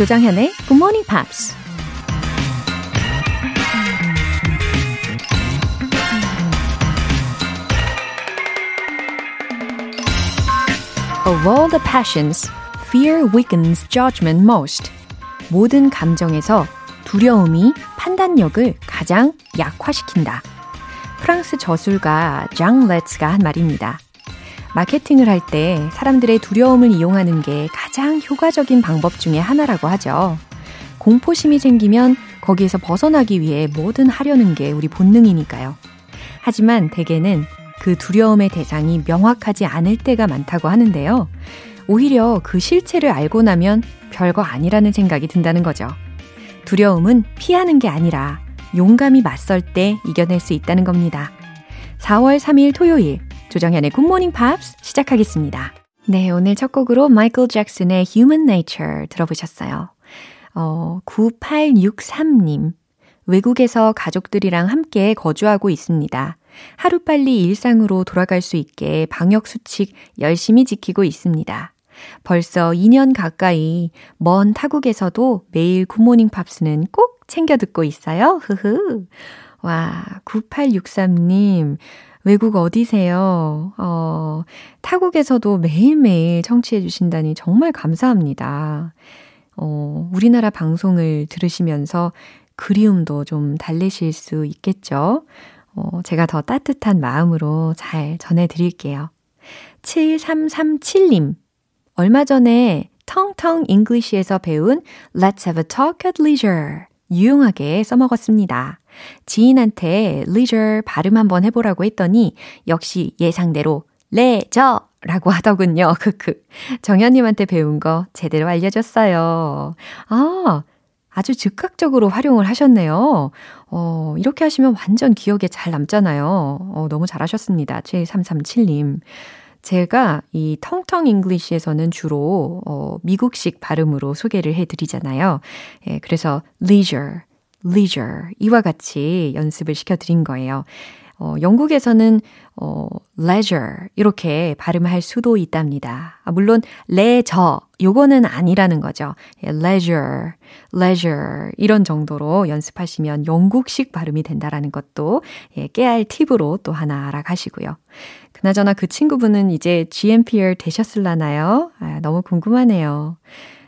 조장현의 Good Morning Pops. Of all the passions, fear weakens judgment most. 모든 감정에서 두려움이 판단력을 가장 약화시킨다. 프랑스 저술가 장 레츠가 한 말입니다. 마케팅을 할 때 사람들의 두려움을 이용하는 게 가장 효과적인 방법 중에 하나라고 하죠. 공포심이 생기면 거기에서 벗어나기 위해 뭐든 하려는 게 우리 본능이니까요. 하지만 대개는 그 두려움의 대상이 명확하지 않을 때가 많다고 하는데요. 오히려 그 실체를 알고 나면 별거 아니라는 생각이 든다는 거죠. 두려움은 피하는 게 아니라 용감히 맞설 때 이겨낼 수 있다는 겁니다. 4월 3일 토요일 조정현의 굿모닝 팝스 시작하겠습니다. 네, 오늘 첫 곡으로 마이클 잭슨의 Human Nature 들어보셨어요. 어, 9863님. 외국에서 가족들이랑 함께 거주하고 있습니다. 하루빨리 일상으로 돌아갈 수 있게 방역 수칙 열심히 지키고 있습니다. 벌써 2년 가까이 먼 타국에서도 매일 굿모닝 팝스는 꼭 챙겨 듣고 있어요. 흐흐. 와, 9863님. 외국 어디세요? 어, 타국에서도 매일매일 청취해 주신다니 정말 감사합니다. 어, 우리나라 방송을 들으시면서 그리움도 좀 달래실 수 있겠죠? 어, 제가 더 따뜻한 마음으로 잘 전해드릴게요. 7337님. 얼마 전에 텅텅 잉글리시에서 배운 Let's have a talk at leisure. 유용하게 써먹었습니다. 지인한테 leisure 발음 한번 해보라고 했더니 역시 예상대로 레저 라고 하더군요. 크크. 정현님한테 배운 거 제대로 알려줬어요. 아, 아주 즉각적으로 활용을 하셨네요. 어, 이렇게 하시면 완전 기억에 잘 남잖아요. 어, 너무 잘하셨습니다. 7337님. 제가 이 텅텅 잉글리시에서는 주로 어, 미국식 발음으로 소개를 해드리잖아요. 예, 그래서 leisure, leisure 이와 같이 연습을 시켜드린 거예요. 어, 영국에서는 어, leisure 이렇게 발음할 수도 있답니다. 아, 물론 레저 요거는 아니라는 거죠. 예, leisure, leisure 이런 정도로 연습하시면 영국식 발음이 된다라는 것도 예, 깨알 팁으로 또 하나 알아가시고요. 그나저나 그 친구분은 이제 GMPR 되셨을라나요? 아, 너무 궁금하네요.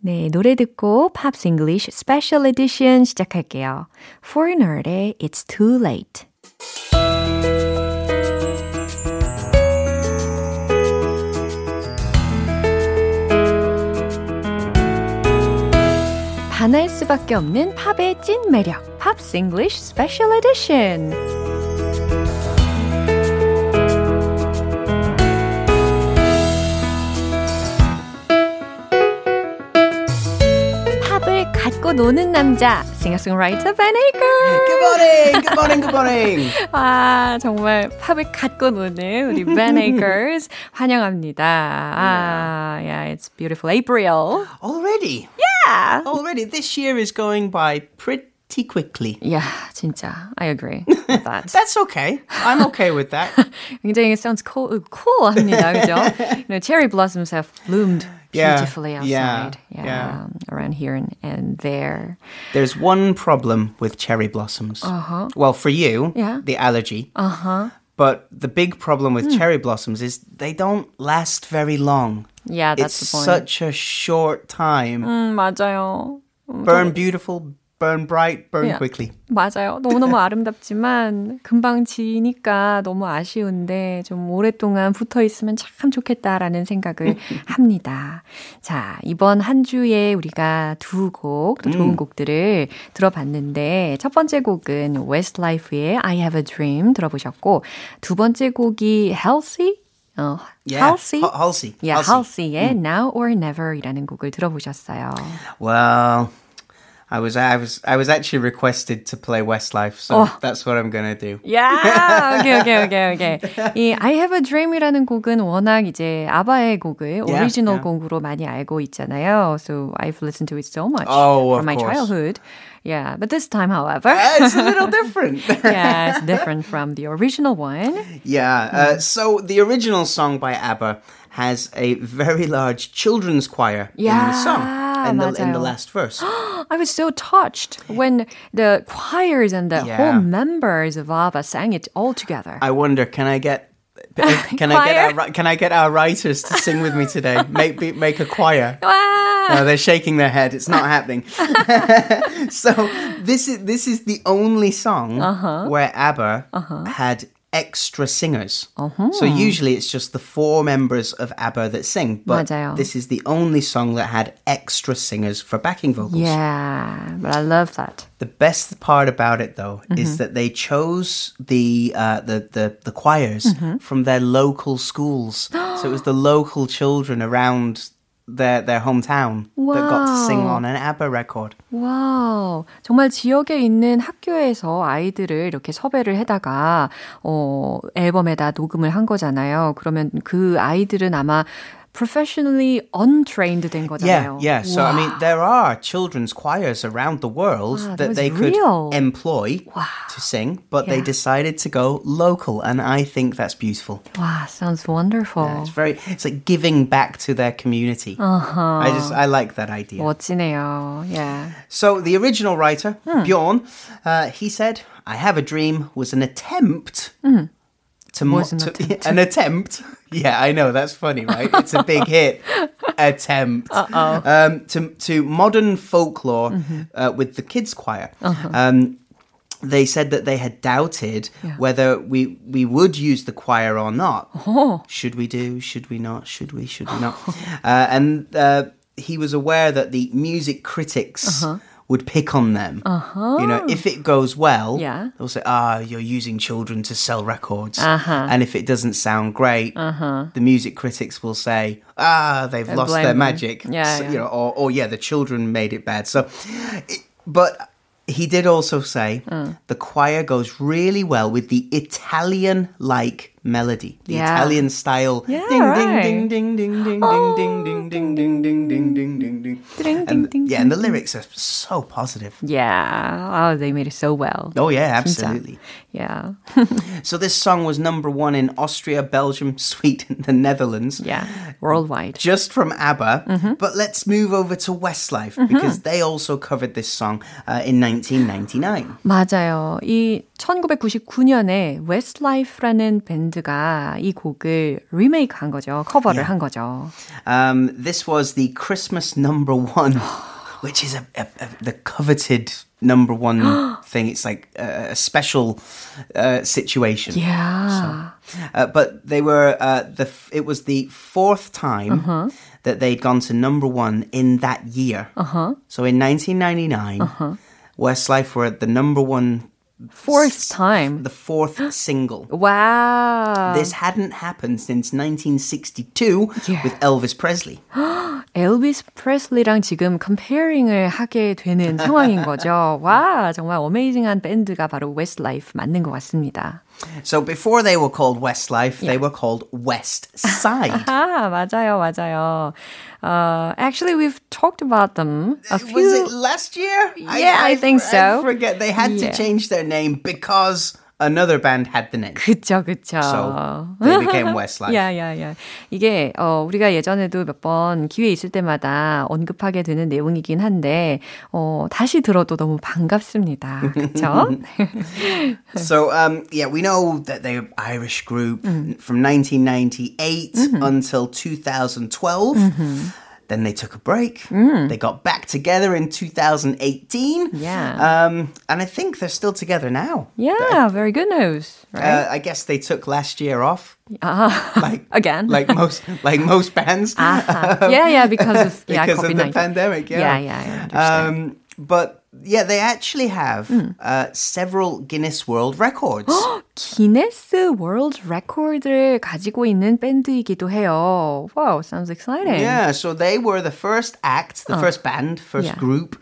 네, 노래 듣고 Pops English Special Edition 시작할게요. Foreigner의 It's Too Late 반할 수밖에 없는 팝의 찐 매력, Pops English Special Edition. 팝을 갖고 노는 남자, 싱어송라이터 Ben Aker. Good morning, good morning, good morning. 아, 정말 팝을 갖고 노는 우리 Ben Akers 환영합니다. 아, yeah, it's beautiful. April. Already? Yeah. Already. This year is going by pretty quickly. Yeah, 진짜. I agree with that. That's okay. I'm okay with that. 굉장히 sounds cool, cool 합니다. 그죠? You know, cherry blossoms have bloomed Yeah, beautifully outside. yeah, yeah. Around here and, and there. There's one problem with cherry blossoms. Uh-huh. Well, for you, Yeah. the allergy. Uh-huh. But the big problem with cherry blossoms is they don't last very long. Yeah, that's it's the point. such a short time. 음, 맞아요. Burn beautiful, burn bright, burn quickly. 맞아요. 너무너무 아름답지만 금방 지니까 너무 아쉬운데 좀 오랫동안 붙어 있으면 참 좋겠다라는 생각을 합니다. 자, 이번 한 주에 우리가 두 곡, 또 좋은 곡들을 들어봤는데 첫 번째 곡은 Westlife의 I Have a Dream 들어보셨고 두 번째 곡이 Healthy 어, Yeah. Halsey? Halsey. Yeah, Halsey. Halsey의 Now or Never이라는 곡을 들어보셨어요. Well, I was I was I was actually requested to play Westlife, so Oh. that's what I'm gonna do. 야, 오케이, 오케이, 오케이, 오케이. 이 I Have a Dream이라는 곡은 워낙 이제 아바의 곡을 Yeah, 오리지널 yeah. 곡으로 많이 알고 있잖아요. So I've listened to it so much Oh, of from my course. childhood. Yeah, but this time, however, Uh, it's a little different. yeah, it's different from the original one. Yeah. Uh, so the original song by ABBA has a very large children's choir in the song, Yeah, in the, in the 맞아요. last verse. I was so touched when the choirs and the Yeah. whole members of ABBA sang it all together. I wonder, can I get uh, can I get our, can I get our writers to sing with me today? Make be- make a choir. Ah! No, they're shaking their head. It's not happening. so this is this is the only song Uh-huh. where ABBA uh-huh. had extra singers. So usually it's just the four members of ABBA that sing, but 맞아요. this is the only song that had extra singers for backing vocals. Yeah, but I love that. The best part about it, though, Mm-hmm. is that they chose the uh, the, the the choirs Mm-hmm. from their local schools. so it was the local children around their their hometown that got to sing Wow. on an ABBA record. 와우. 정말 지역에 있는 학교에서 아이들을 이렇게 섭외를 해다가, 어, 앨범에다 녹음을 한 거잖아요. 그러면 그 아이들은 아마 professionally untrained 된 Yeah, 거잖아요. yeah. So I mean, 와. there are children's choirs around the world Wow, that that was they could real. employ to sing, but they Yeah. decided to go local, and I think that's beautiful. 와, sounds wonderful. It's very, it's like giving back to their community. Uh-huh. I just, I like that idea. 멋지네요. Yeah. So the original writer, Hmm. Bjorn, uh, he said, "I Have a Dream" was an attempt to, mo- an to- attempt. an attempt. Yeah, I know that's funny, right? It's a big hit. Attempt um, to to modern folklore Mm-hmm. uh, with the kids choir. Uh-huh. Um, they said that they had doubted Yeah. whether we we would use the choir or not. Oh. Should we do? Should we not? Should we? Should we not? uh, and uh, he was aware that the music critics Uh-huh. Would pick on them. You know, if it goes well, Yeah. they'll say, "Ah, you're using children to sell records." Uh-huh. And if it doesn't sound great, the music critics will say, "Ah, they've lost their them. magic." Yeah, So, yeah. You know, or, or yeah, the children made it bad. So, it, but. He did also say Mm. the choir goes really well with the Italian-like melody, the Yeah. Italian style. Yeah, ding, right. ding, ding, ding, ding, ding, ding, ding, ding, ding, ding, ding, ding, ding, ding. Ding, And ding, ding, yeah, and the lyrics are so positive. Yeah. Oh, they made it so well. Oh yeah, 진짜. absolutely. Yeah. So this song was number one in Austria, Belgium, Sweden, the Netherlands. Yeah. Worldwide. Just from ABBA. Mm-hmm. But let's move over to Westlife because they also covered this song uh, in 1999. 맞아요. 이 1999년에 Westlife라는 밴드가 이 곡을 리메이크 한 거죠. 커버를 한 거죠. Um, this was the Christmas number one, which is a, a, a, the coveted number one thing. It's like a, a special uh, situation. Yeah. Uh, but they were uh, the f- it was the fourth time Uh-huh. that they'd gone to number one in that year. Uh-huh. So in 1999, Uh-huh. Westlife were at the number one, Fourth time. the fourth single. wow. This hadn't happened since 1962 Yeah. with Elvis Presley. 엘비스 프레슬리랑 지금 컴페어링을 하게 되는 상황인 거죠. 와, 정말 어메이징한 밴드가 바로 Westlife 맞는 것 같습니다. So before they were called Westlife, they were called West Side. 아, 맞아요, 맞아요. Uh, actually, we've talked about them a few. Was it last year? Yeah, I think so. I forget. They had Yeah. to change their name because another band had the name. 그쵸, 그쵸. So they became Westlife. 야, 야, 야. 이게, 어, 우리가 예전에도 몇 번 기회 있을 때마다 언급하게 되는 내용이긴 한데, 어, 다시 들어도 너무 반갑습니다. 그쵸? So um, yeah, we know that they're an Irish group Mm. from 1998 Mm-hmm. until 2012. Then they took a break. Mm. They got back together in 2018. Yeah. Um, and I think they're still together now. yeah, very good news, right? Uh, I guess they took last year off. Ah, Like again. like most like most bands. Uh-huh. yeah, yeah, because of, yeah, because of the pandemic. Yeah, Yeah, yeah. Um, but Yeah, they actually have uh, several Guinness World Records. 기네스 월드 레코드를 가지고 있는 밴드이기도 해요. Wow, sounds exciting. Yeah, so they were the first act, the first band, first Yeah. group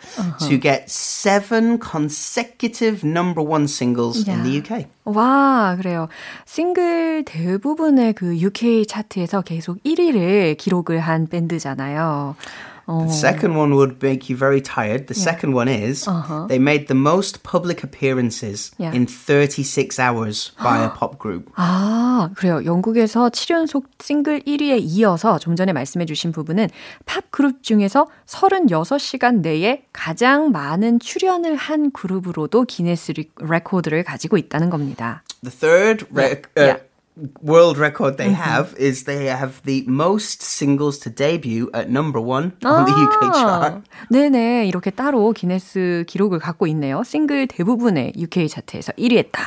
to get seven consecutive number one singles in the Yeah. UK. 와, 그래요. 싱글 대부분의 그 UK 차트에서 계속 1위를 기록을 한 밴드잖아요. 어, The second one would make you very tired. The second one is they made the most public appearances Yeah. in 36 hours by a pop group. 아, 그래요. 영국에서 7연속 싱글 1위에 이어서 좀 전에 말씀해 주신 부분은 팝 그룹 중에서 36시간 내에 가장 많은 출연을 한 그룹으로도 기네스 리- 레코드를 가지고 있다는 겁니다. The third rec- uh, Yeah. world record they have is they have the most singles to debut at number one on the UK chart. 네네. 이렇게 따로 기네스 기록을 갖고 있네요. 싱글 대부분의 UK 차트에서 1위 했다.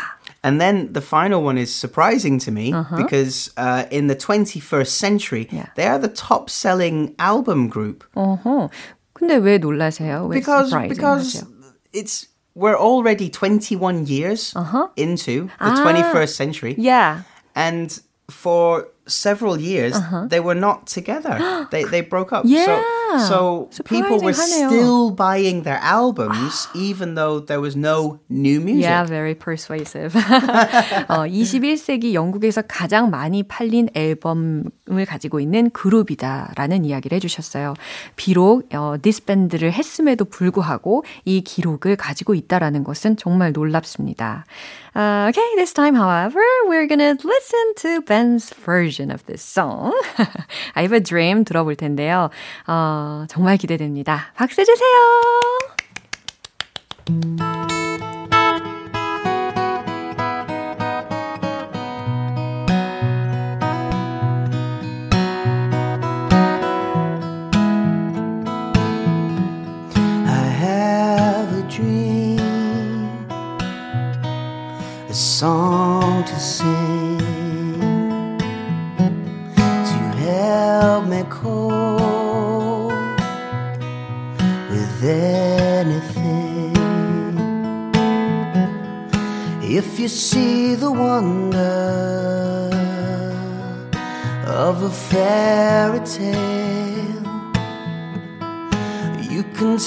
And then the final one is surprising to me because uh, in the 21st century, Yeah. they are the top selling album group. 어허. 근데 왜 놀라세요? 왜 Because, surprising because 하세요? it's, we're already 21 years into the 21st century. Yeah. And for several years, they were not together. they, they broke up. Yeah. So, so people were still buying their albums even though there was no new music. Yeah, very persuasive. 어, 21세기 영국에서 가장 많이 팔린 앨범을 가지고 있는 그룹이다라는 이야기를 해 주셨어요. 비록 어, 디스밴드를 했음에도 불구하고 이 기록을 가지고 있다라는 것은 정말 놀랍습니다. Uh, okay, this time, however, we're gonna listen to Ben's version of this song. I have a dream 들어볼 텐데요. 어, 정말 기대됩니다. 박수 주세요.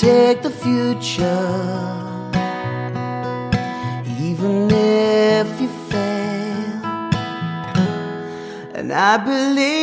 Take the future, even if you fail. And I believe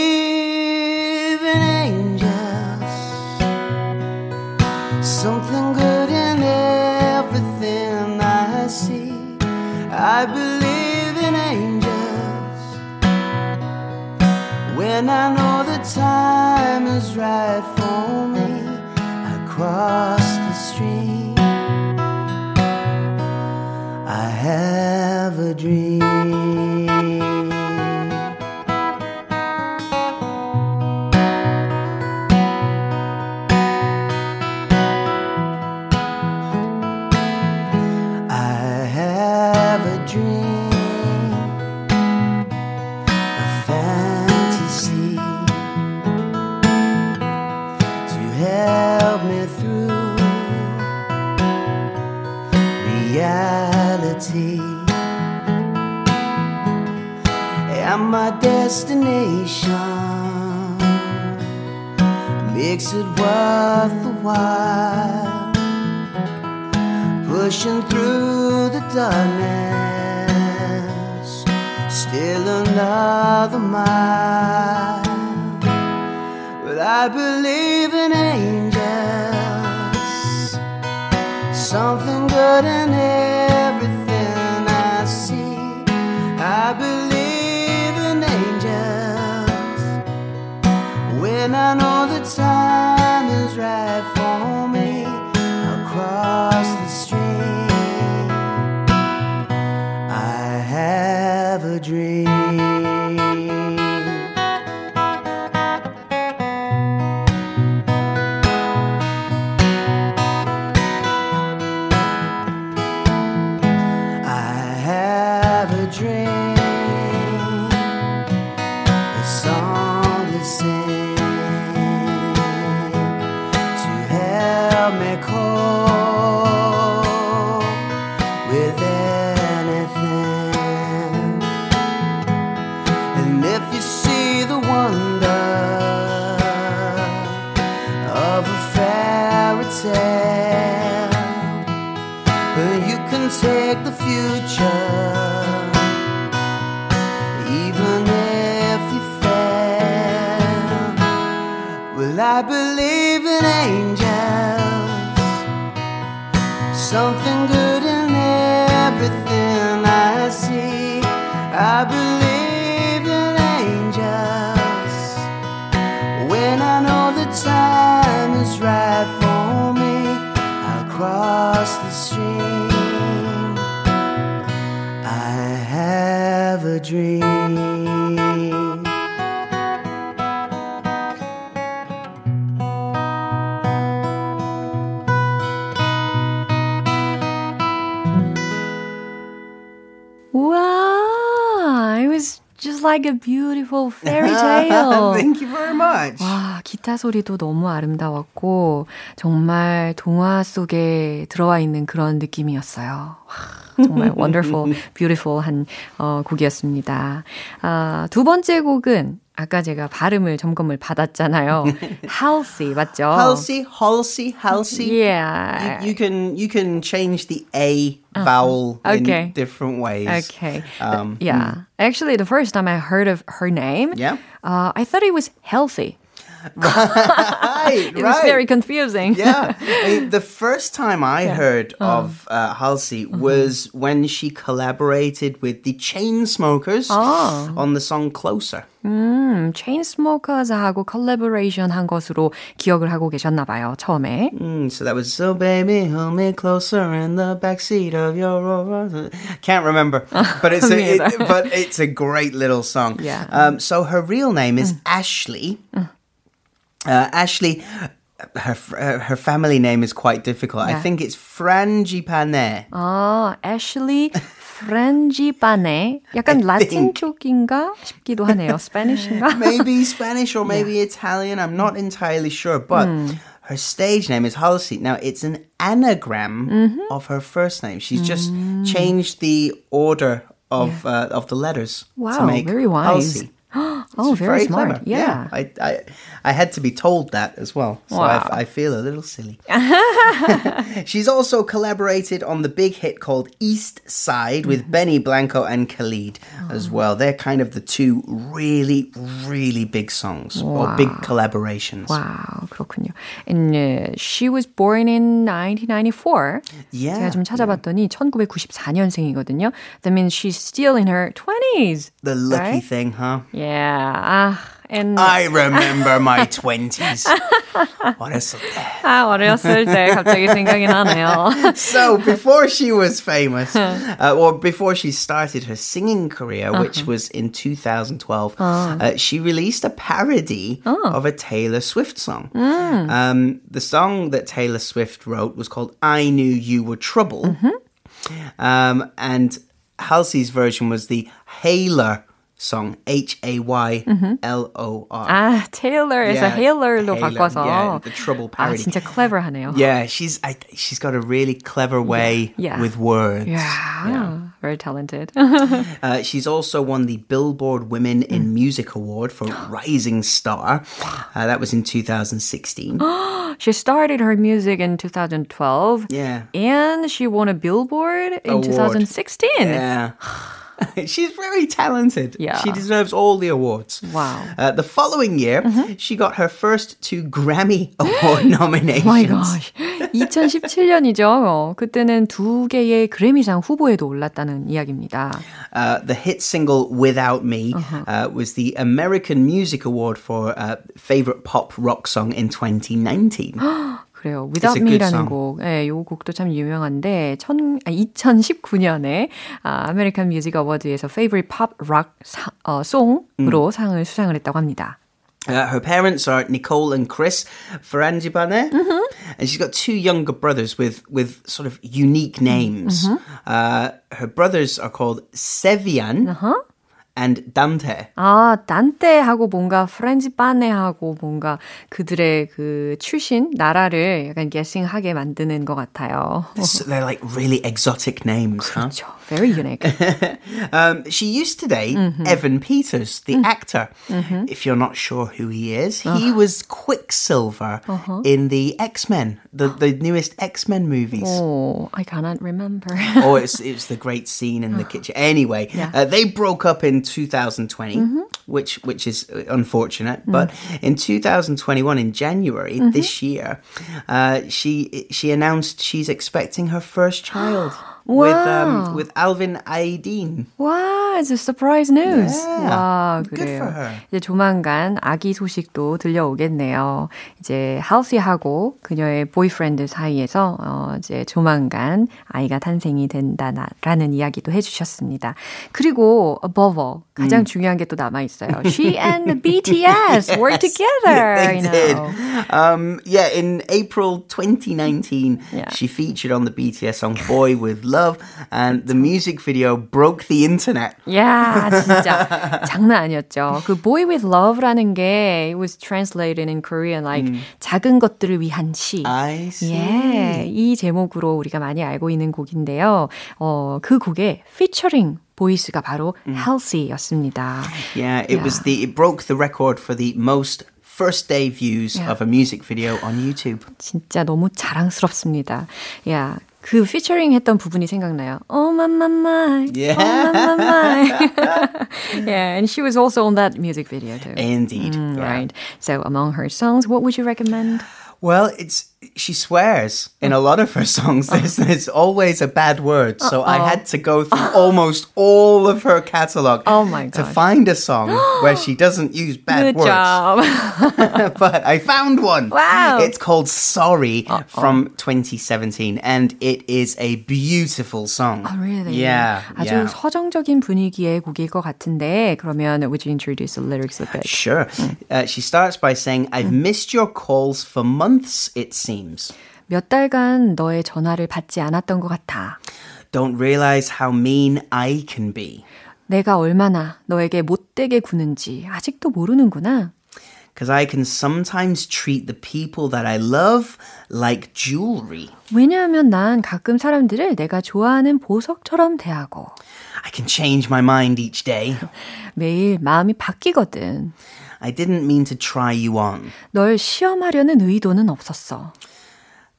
pushing through the darkness, still another mile. But I believe in angels, something good in everything I see. I believe in angels when I know the time future. Even if you fail, will I believe in angels? Like a beautiful fairy tale. Thank you very much. 와, 기타 소리도 너무 아름다웠고, 정말 동화 속에 들어와 있는 그런 느낌이었어요. 와, 정말 wonderful, beautiful 한 어, 곡이었습니다. 아, 두 번째 곡은 아까 제가 발음을 점검을 받았잖아요. Halsey, 맞죠? Halsey, Halsey, Halsey. Yeah. You, you can you can change the a vowel Okay. in different ways. Okay. Um, yeah. Actually, the first time I heard of her name, Yeah. uh, I thought it was healthy. Right, It was right. very confusing. yeah. I mean, the first time I heard of uh, Halsey was when she collaborated with the Chainsmokers Oh. on the song Closer. 음, Chainsmokers하고 컬래버레이션 한 것으로 기억을 하고 계셨나 봐요, 처음에. Mm, so that was so baby, hold me closer in the backseat of your Rover. Can't remember, but it's a, Me it, either. but it's a great little song. Yeah. Um, so her real name is Ashley. Uh, Ashley. Her uh, her family name is quite difficult. I Yeah. think it's Frangipane. 아, 애슐리 프렌지바네. 약간 라틴 쪽인가 싶기도 하네요. 스페니쉬인가? maybe Spanish or maybe Italian. I'm not entirely sure, but her stage name is Halsey. Now it's an anagram of her first name. She's just changed the order of uh, of the letters to Wow, make very wise. Halsey. oh, very, smart. clever. Yeah. I, I I had to be told that as well, so Wow. I, I feel a little silly. She's also collaborated on the big hit called East Side with Mm-hmm. Benny Blanco and Khalid Oh. as well. They're kind of the two really, really big songs or big collaborations. Wow, 그렇군요. And uh, she was born in 1994. Yeah. 제가 좀 찾아봤더니 1994년생이거든요. That means she's still in her 20s. The lucky Right? thing, huh? Yeah. 아, and I remember my 20s. 어렸을 때. 아, 어렸을 때 갑자기 생각이 나네요. So before she was famous, uh, or before she started her singing career, which was in 2012, uh, she released a parody of a Taylor Swift song. Um, the song that Taylor Swift wrote was called "I Knew You Were Trouble," um, and Halsey's version was the Hayler song, H A Y L O R. 아, Taylor에서 Yeah, Taylor로 Taylor, 바꿔서. yeah, the trouble 아, parody. 진짜 clever하네요. Yeah, she's I, she's got a really clever way Yeah. with words. Yeah, very talented. Uh, she's also won the Billboard Women Mm. in Music Award for Rising Star. Uh, that was in 2016. she started her music in 2012. Yeah. And she won a Billboard in Award. 2016. Yeah. She's very talented. Yeah. She deserves all the awards. Wow. Uh, the following year, she got her first two Grammy Award nominations. Oh my gosh. 2017년이죠. 그때는 두 개의 그래미상 후보에도 올랐다는 이야기입니다. Uh, the hit single "Without Me" Uh-huh. uh, was the American Music Award for uh, favorite pop rock song in 2019. 그래요. Without Me라는. 곡, 예, 요 곡도 참 유명한데, 천, 아, 2019년에 아, 아메리칸 뮤직 어워드에서 Favorite Pop Rock 사, 어, 송으로 상을 수상을 했다고 합니다. Uh, her parents are Nicole and Chris Ferrangibane, Mm-hmm. and she's got two younger brothers with with sort of unique names. Mm-hmm. Uh, her brothers are called Sevian Uh-huh. and Dante. 아, 단테하고 뭔가 프렌즈바네하고 뭔가 그들의 그 출신 나라를 약간 guessing하게 만드는 것 같아요. They're like really exotic names, huh? 그렇죠. Very unique. um, she used to date mm-hmm. Evan Peters, the mm. actor. Mm-hmm. If you're not sure who he is, uh. he was Quicksilver uh-huh. in the X-Men, the, the newest X-Men movies. Oh, I cannot remember. oh, it's, it's the great scene in the kitchen. Anyway, yeah. uh, they broke up in 2020, mm-hmm. which which is unfortunate. Mm. But in 2021, in January mm-hmm. this year, uh, she she announced she's expecting her first child. wow. with um, with Alvin Aidin. 와, it's a surprise news. Yeah. 와, 그래요. Good for her. 이제 조만간 아기 소식도 들려오겠네요. 이제 할시하고 그녀의 보이프렌드 사이에서 어, 이제 조만간 아이가 탄생이 된다라는 이야기도 해주셨습니다. 그리고 above all 가장 음. 중요한 게 또 남아 있어요. She and the BTS work yes. together. Yeah, they you did. Um, yeah, in April 2019, yeah. she featured on the BTS song "Boy with Love." Love and the music video broke the internet. 야, 진짜 장난 아니었죠. 그 Boy with Love라는 게 it was translated in Korean like 음. 작은 것들을 위한 시. I see. 예, 이 제목으로 우리가 많이 알고 있는 곡인데요. 어, 그 곡에 featuring 보이스가 바로 음. Halsey였습니다. Yeah, it yeah. was the it broke the record for the most first day views yeah. of a music video on YouTube. 진짜 너무 자랑스럽습니다. 야, 그 피처링 했던 부분이 생각나요. Oh my my my. Yeah. Oh my my my. yeah, and she was also on that music video too. Indeed. Mm, yeah. Right. So among her songs, what would you recommend? Well, it's she swears in a lot of her songs. There's, there's always a bad word. So Uh-oh. I had to go through almost all of her catalog oh my to find a song where she doesn't use bad Good words. Job. but I found one. Wow. It's called Sorry Uh-oh. from 2017 and it is a beautiful song. Oh, really? Yeah. 아주 yeah. 서정적인 분위기의 곡일 것 같은데 그러면 would you introduce the lyrics a bit? Sure. Uh, she starts by saying, I've missed your calls for months, it seems. 몇 달간 너의 전화를 받지 않았던 것 같아. Don't realize how mean I can be. 내가 얼마나 너에게 못되게 구는지 아직도 모르는구나. Because I can sometimes treat the people that I love like jewelry. 왜냐하면 난 가끔 사람들을 내가 좋아하는 보석처럼 대하고. I can change my mind each day. 매일 마음이 바뀌거든. I didn't mean to try you on. 널 시험하려는 의도는 없었어.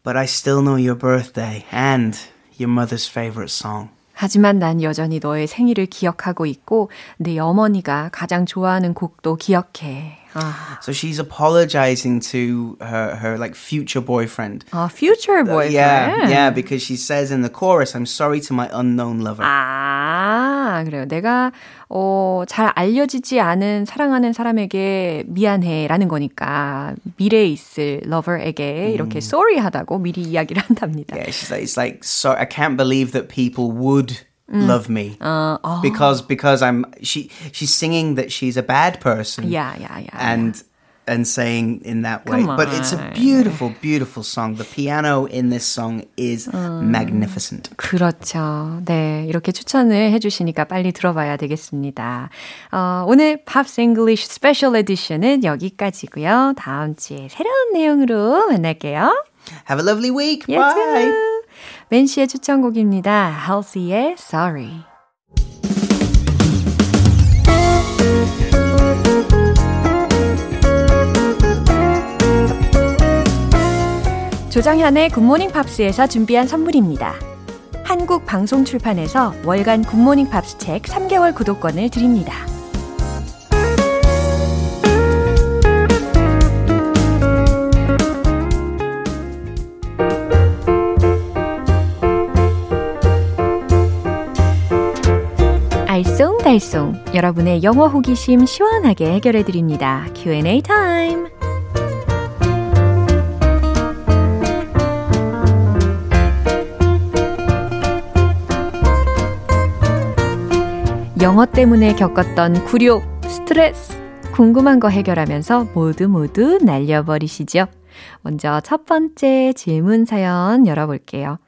But I still know your birthday and your mother's favorite song. 하지만 난 여전히 너의 생일을 기억하고 있고 네 어머니가 가장 좋아하는 곡도 기억해. 아. So she's apologizing to her her like future boyfriend. 아, future boyfriend. Uh, yeah, yeah, because she says in the chorus, "I'm sorry to my unknown lover." 아, 그래요. 내가 어, 잘 알려지지 않은 사랑하는 사람에게 미안해라는 거니까 미래에 있을 lover에게 음. 이렇게 sorry하다고 미리 이야기를 한답니다. Yeah, she's like, it's like, so I can't believe that people would Mm. love me uh, oh. because because I'm she she's singing that she's a bad person. Yeah, yeah, yeah. And yeah. and saying in that way. But it's a beautiful, beautiful song. The piano in this song is 음, magnificent. 그렇죠. 네, 이렇게 추천을 해주시니까 빨리 들어봐야 되겠습니다. 어, 오늘 팝스 잉글리쉬 스페셜 에디션은 여기까지고요. 다음 주에 새로운 내용으로 만날게요. Have a lovely week. You Bye. Too. 벤 씨의 추천곡입니다. Halsey의 Sorry. 조정현의 굿모닝 팝스에서 준비한 선물입니다. 한국 방송 출판에서 월간 굿모닝 팝스 책 3개월 구독권을 드립니다. 알쏭달쏭 여러분의 영어 호기심 시원하게 해결해 드립니다. Q&A 타임. 영어 때문에 겪었던 굴욕, 스트레스, 궁금한 거 해결하면서 모두 모두 날려버리시죠. 먼저 첫 번째 질문 사연 열어볼게요.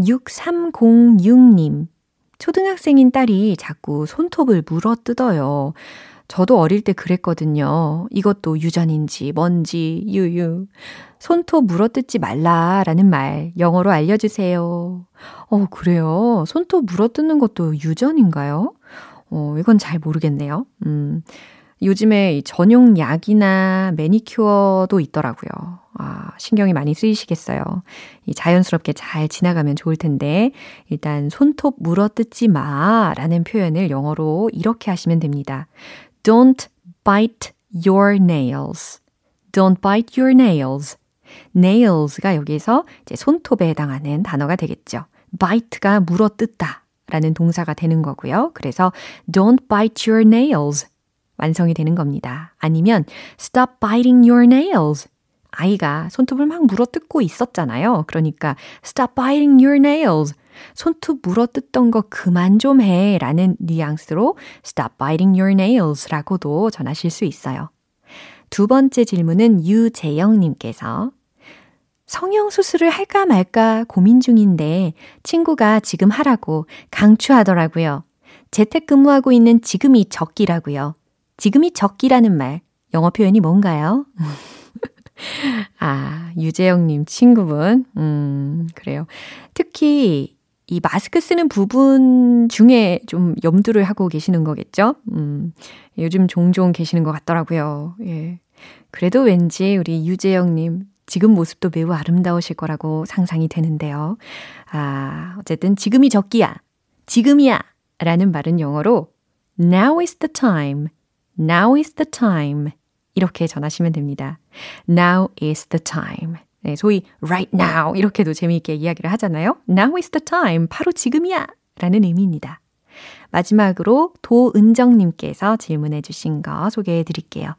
6306님. 초등학생인 딸이 자꾸 손톱을 물어 뜯어요. 저도 어릴 때 그랬거든요. 이것도 유전인지 뭔지 유유. 손톱 물어뜯지 말라라는 말 영어로 알려주세요. 어, 그래요. 손톱 물어뜯는 것도 유전인가요? 어, 이건 잘 모르겠네요. 음, 요즘에 전용 약이나 매니큐어도 있더라고요. 아, 신경이 많이 쓰이시겠어요. 이 자연스럽게 잘 지나가면 좋을 텐데, 일단 손톱 물어 뜯지 마 라는 표현을 영어로 이렇게 하시면 됩니다. Don't bite your nails. Don't bite your nails. nails가 여기서 이제 손톱에 해당하는 단어가 되겠죠. bite가 물어 뜯다 라는 동사가 되는 거고요. 그래서 don't bite your nails. 완성이 되는 겁니다. 아니면 stop biting your nails. 아이가 손톱을 막 물어뜯고 있었잖아요. 그러니까 stop biting your nails. 손톱 물어뜯던 거 그만 좀 해. 라는 뉘앙스로 stop biting your nails 라고도 전하실 수 있어요. 두 번째 질문은 유재영님께서 성형수술을 할까 말까 고민 중인데 친구가 지금 하라고 강추하더라고요. 재택근무하고 있는 지금이 적기라고요. 지금이 적기라는 말, 영어 표현이 뭔가요? 아, 유재영님 친구분. 음, 그래요. 특히 이 마스크 쓰는 부분 중에 좀 염두를 하고 계시는 거겠죠? 음, 요즘 종종 계시는 것 같더라고요. 예. 그래도 왠지 우리 유재영님 지금 모습도 매우 아름다우실 거라고 상상이 되는데요. 아, 어쨌든 지금이 적기야. 지금이야. 라는 말은 영어로 Now is the time. Now is the time. 이렇게 전하시면 됩니다. Now is the time. 네, 소위 right now 이렇게도 재미있게 이야기를 하잖아요. Now is the time. 바로 지금이야. 라는 의미입니다. 마지막으로 도은정님께서 질문해 주신 거 소개해 드릴게요.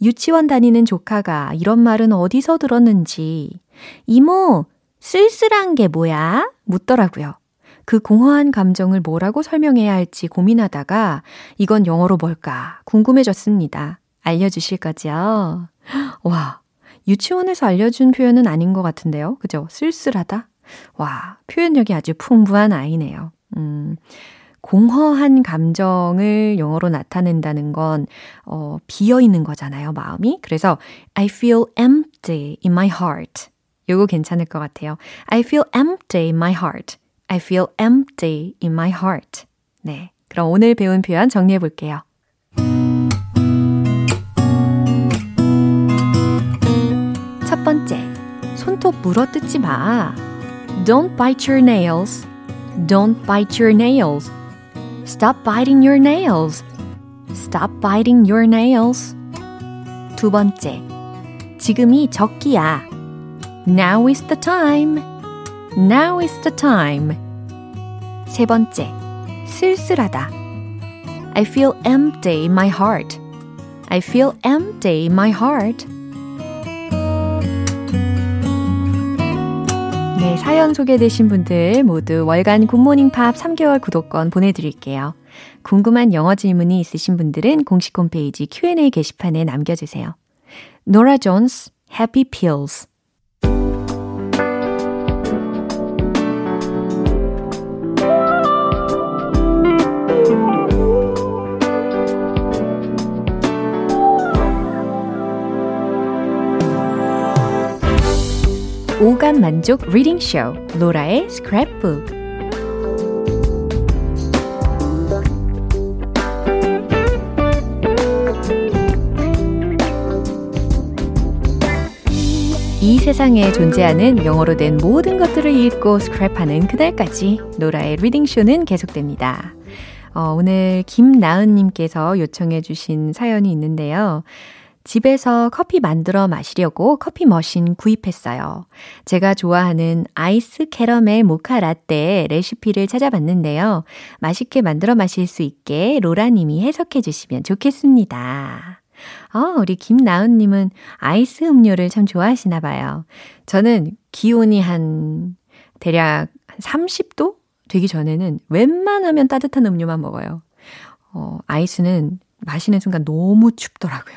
유치원 다니는 조카가 이런 말은 어디서 들었는지, 이모, 쓸쓸한 게 뭐야? 묻더라고요. 그 공허한 감정을 뭐라고 설명해야 할지 고민하다가 이건 영어로 뭘까 궁금해졌습니다. 알려주실 거죠? 와, 유치원에서 알려준 표현은 아닌 것 같은데요. 그죠? 쓸쓸하다? 와, 표현력이 아주 풍부한 아이네요. 음, 공허한 감정을 영어로 나타낸다는 건, 어, 비어 있는 거잖아요, 마음이. 그래서, I feel empty in my heart. 요거 괜찮을 것 같아요. I feel empty in my heart. I feel empty in my heart. 네. 그럼 오늘 배운 표현 정리해 볼게요. 첫 번째, 손톱 물어뜯지 마. Don't bite your nails. Don't bite your nails. Stop biting your nails. Stop biting your nails. 두 번째, 지금이 적기야. Now is the time. Now is the time. 세 번째, 쓸쓸하다. I feel empty in my heart. I feel empty in my heart. 네, 사연 소개되신 분들 모두 월간 굿모닝 팝 3개월 구독권 보내드릴게요. 궁금한 영어 질문이 있으신 분들은 공식 홈페이지 Q&A 게시판에 남겨주세요. 노라 존스, Happy Pills 오감 만족 reading 쇼 로라의 스크랩북 이 세상에 존재하는 영어로 된 모든 것들을 읽고 스크랩하는 그날까지 로라의 reading 쇼는 계속됩니다. 어, 오늘 김나은님께서 요청해 주신 사연이 있는데요. 집에서 커피 만들어 마시려고 커피 머신 구입했어요. 제가 좋아하는 아이스 캐러멜 모카 라떼 레시피를 찾아봤는데요. 맛있게 만들어 마실 수 있게 로라님이 해석해 주시면 좋겠습니다. 어, 우리 김나은님은 아이스 음료를 참 좋아하시나 봐요. 저는 기온이 한 대략 한 30도 되기 전에는 웬만하면 따뜻한 음료만 먹어요. 어, 아이스는 마시는 순간 너무 춥더라고요.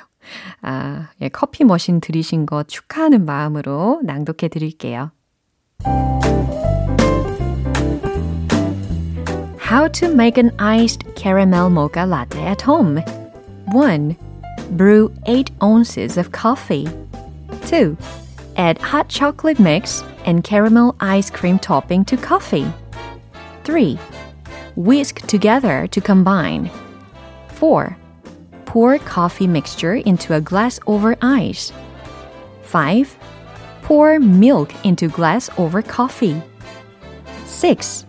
아, 예, 커피 머신 들이신 거 축하하는 마음으로 낭독해 드릴게요. How to make an iced caramel mocha latte at home. 1. Brew 8 ounces of coffee. 2. Add hot chocolate mix and caramel ice cream topping to coffee. 3. Whisk together to combine. 4. Pour coffee mixture into a glass over ice. 5. Pour milk into glass over coffee. 6.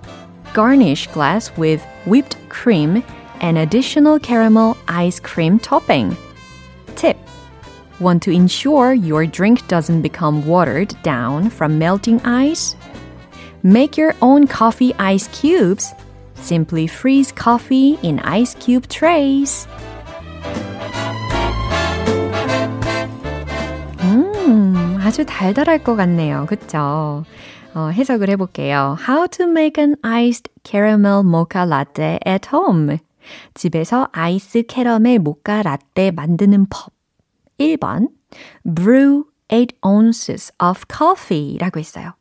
Garnish glass with whipped cream and additional caramel ice cream topping. Tip. Want to ensure your drink doesn't become watered down from melting ice? Make your own coffee ice cubes. Simply freeze coffee in ice cube trays. 음, 아주 달달할 것 같네요. 그쵸? 어, 해석을 해볼게요. How to make an iced caramel mocha latte at home. 집에서 아이스 캐러멜 모카 라떼 만드는 법. 1번. Brew 8 ounces of coffee 라고 했어요.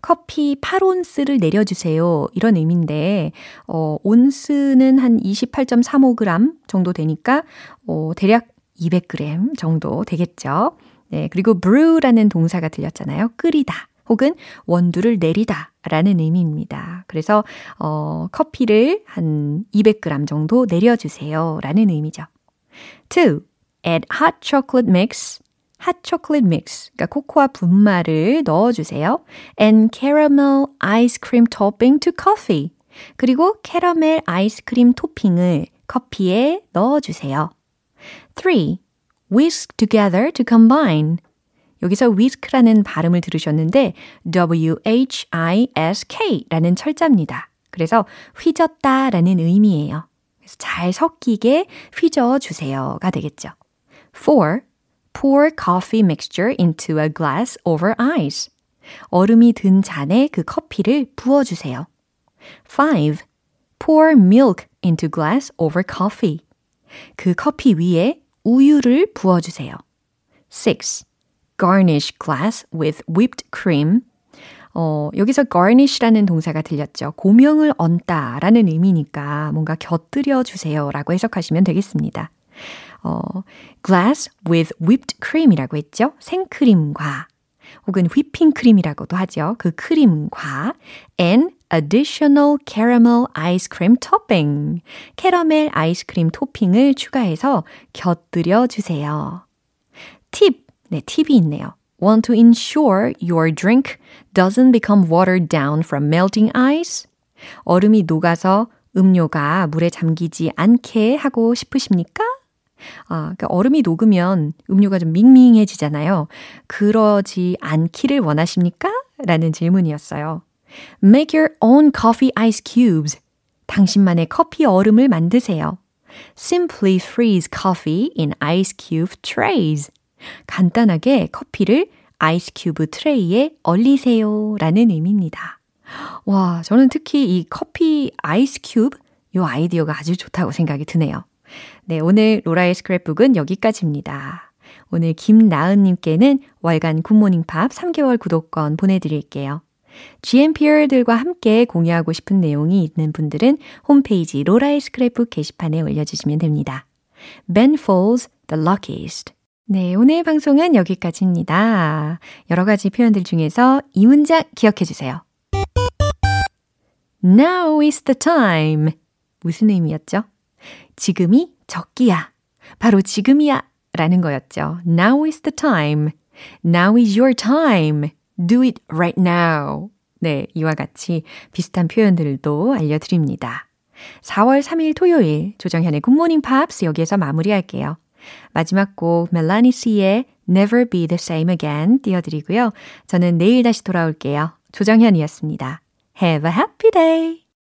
커피 8온스를 내려주세요. 이런 의미인데, 어, 온스는 한 28.35g 정도 되니까, 어, 대략 200g 정도 되겠죠. 네, 그리고 brew라는 동사가 들렸잖아요. 끓이다. 혹은 원두를 내리다 라는 의미입니다. 그래서, 어, 커피를 한 200g 정도 내려주세요. 라는 의미죠. 2. Add hot chocolate mix hot chocolate mix, 그러니까 코코아 분말을 넣어주세요. And caramel ice cream topping to coffee. 그리고 캐러멜 아이스크림 토핑을 커피에 넣어주세요. 3. Whisk together to combine. 여기서 whisk라는 발음을 들으셨는데 W-H-I-S-K 라는 철자입니다. 그래서 휘졌다 라는 의미예요. 그래서 잘 섞이게 휘저어 주세요가 되겠죠. 4. Pour coffee mixture into a glass over ice. 얼음이 든 잔에 그 커피를 부어 주세요. 5. Pour milk into glass over coffee. 그 커피 위에 우유를 부어주세요. 6. Garnish glass with whipped cream. 어, 여기서 garnish라는 동사가 들렸죠. 고명을 얹다 라는 의미니까 뭔가 곁들여 주세요 라고 해석하시면 되겠습니다. 어, glass with whipped cream이라고 했죠. 생크림과 혹은 휘핑크림이라고도 하죠. 그 크림과 and additional caramel ice cream topping. 캐러멜 아이스크림 토핑을 추가해서 곁들여 주세요. 팁. 네, 팁이 있네요. Want to ensure your drink doesn't become watered down from melting ice? 얼음이 녹아서 음료가 물에 잠기지 않게 하고 싶으십니까? 아, 그러니까 얼음이 녹으면 음료가 좀 밍밍해지잖아요. 그러지 않기를 원하십니까? 라는 질문이었어요. Make your own coffee ice cubes. 당신만의 커피 얼음을 만드세요. Simply freeze coffee in ice cube trays. 간단하게 커피를 ice cube tray에 얼리세요. 라는 의미입니다. 와, 저는 특히 이 커피 ice cube 이 아이디어가 아주 좋다고 생각이 드네요. 네, 오늘 로라의 스크랩북은 여기까지입니다. 오늘 김나은님께는 월간 굿모닝 팝 3개월 구독권 보내드릴게요. GMPR들과 함께 공유하고 싶은 내용이 있는 분들은 홈페이지 로라의 스크랩북 게시판에 올려주시면 됩니다. Ben Folds, The Luckiest. 네, 오늘 방송은 여기까지입니다. 여러 가지 표현들 중에서 이 문장 기억해 주세요. Now is the time. 무슨 의미였죠? 지금이 적기야. 바로 지금이야. 라는 거였죠. Now is the time. Now is your time. Do it right now. 네, 이와 같이 비슷한 표현들도 알려드립니다. 4월 3일 토요일 조정현의 굿모닝 팝스 여기에서 마무리할게요. 마지막 곡 멜라니 씨의 Never Be the Same Again 띄워드리고요. 저는 내일 다시 돌아올게요. 조정현이었습니다. Have a happy day!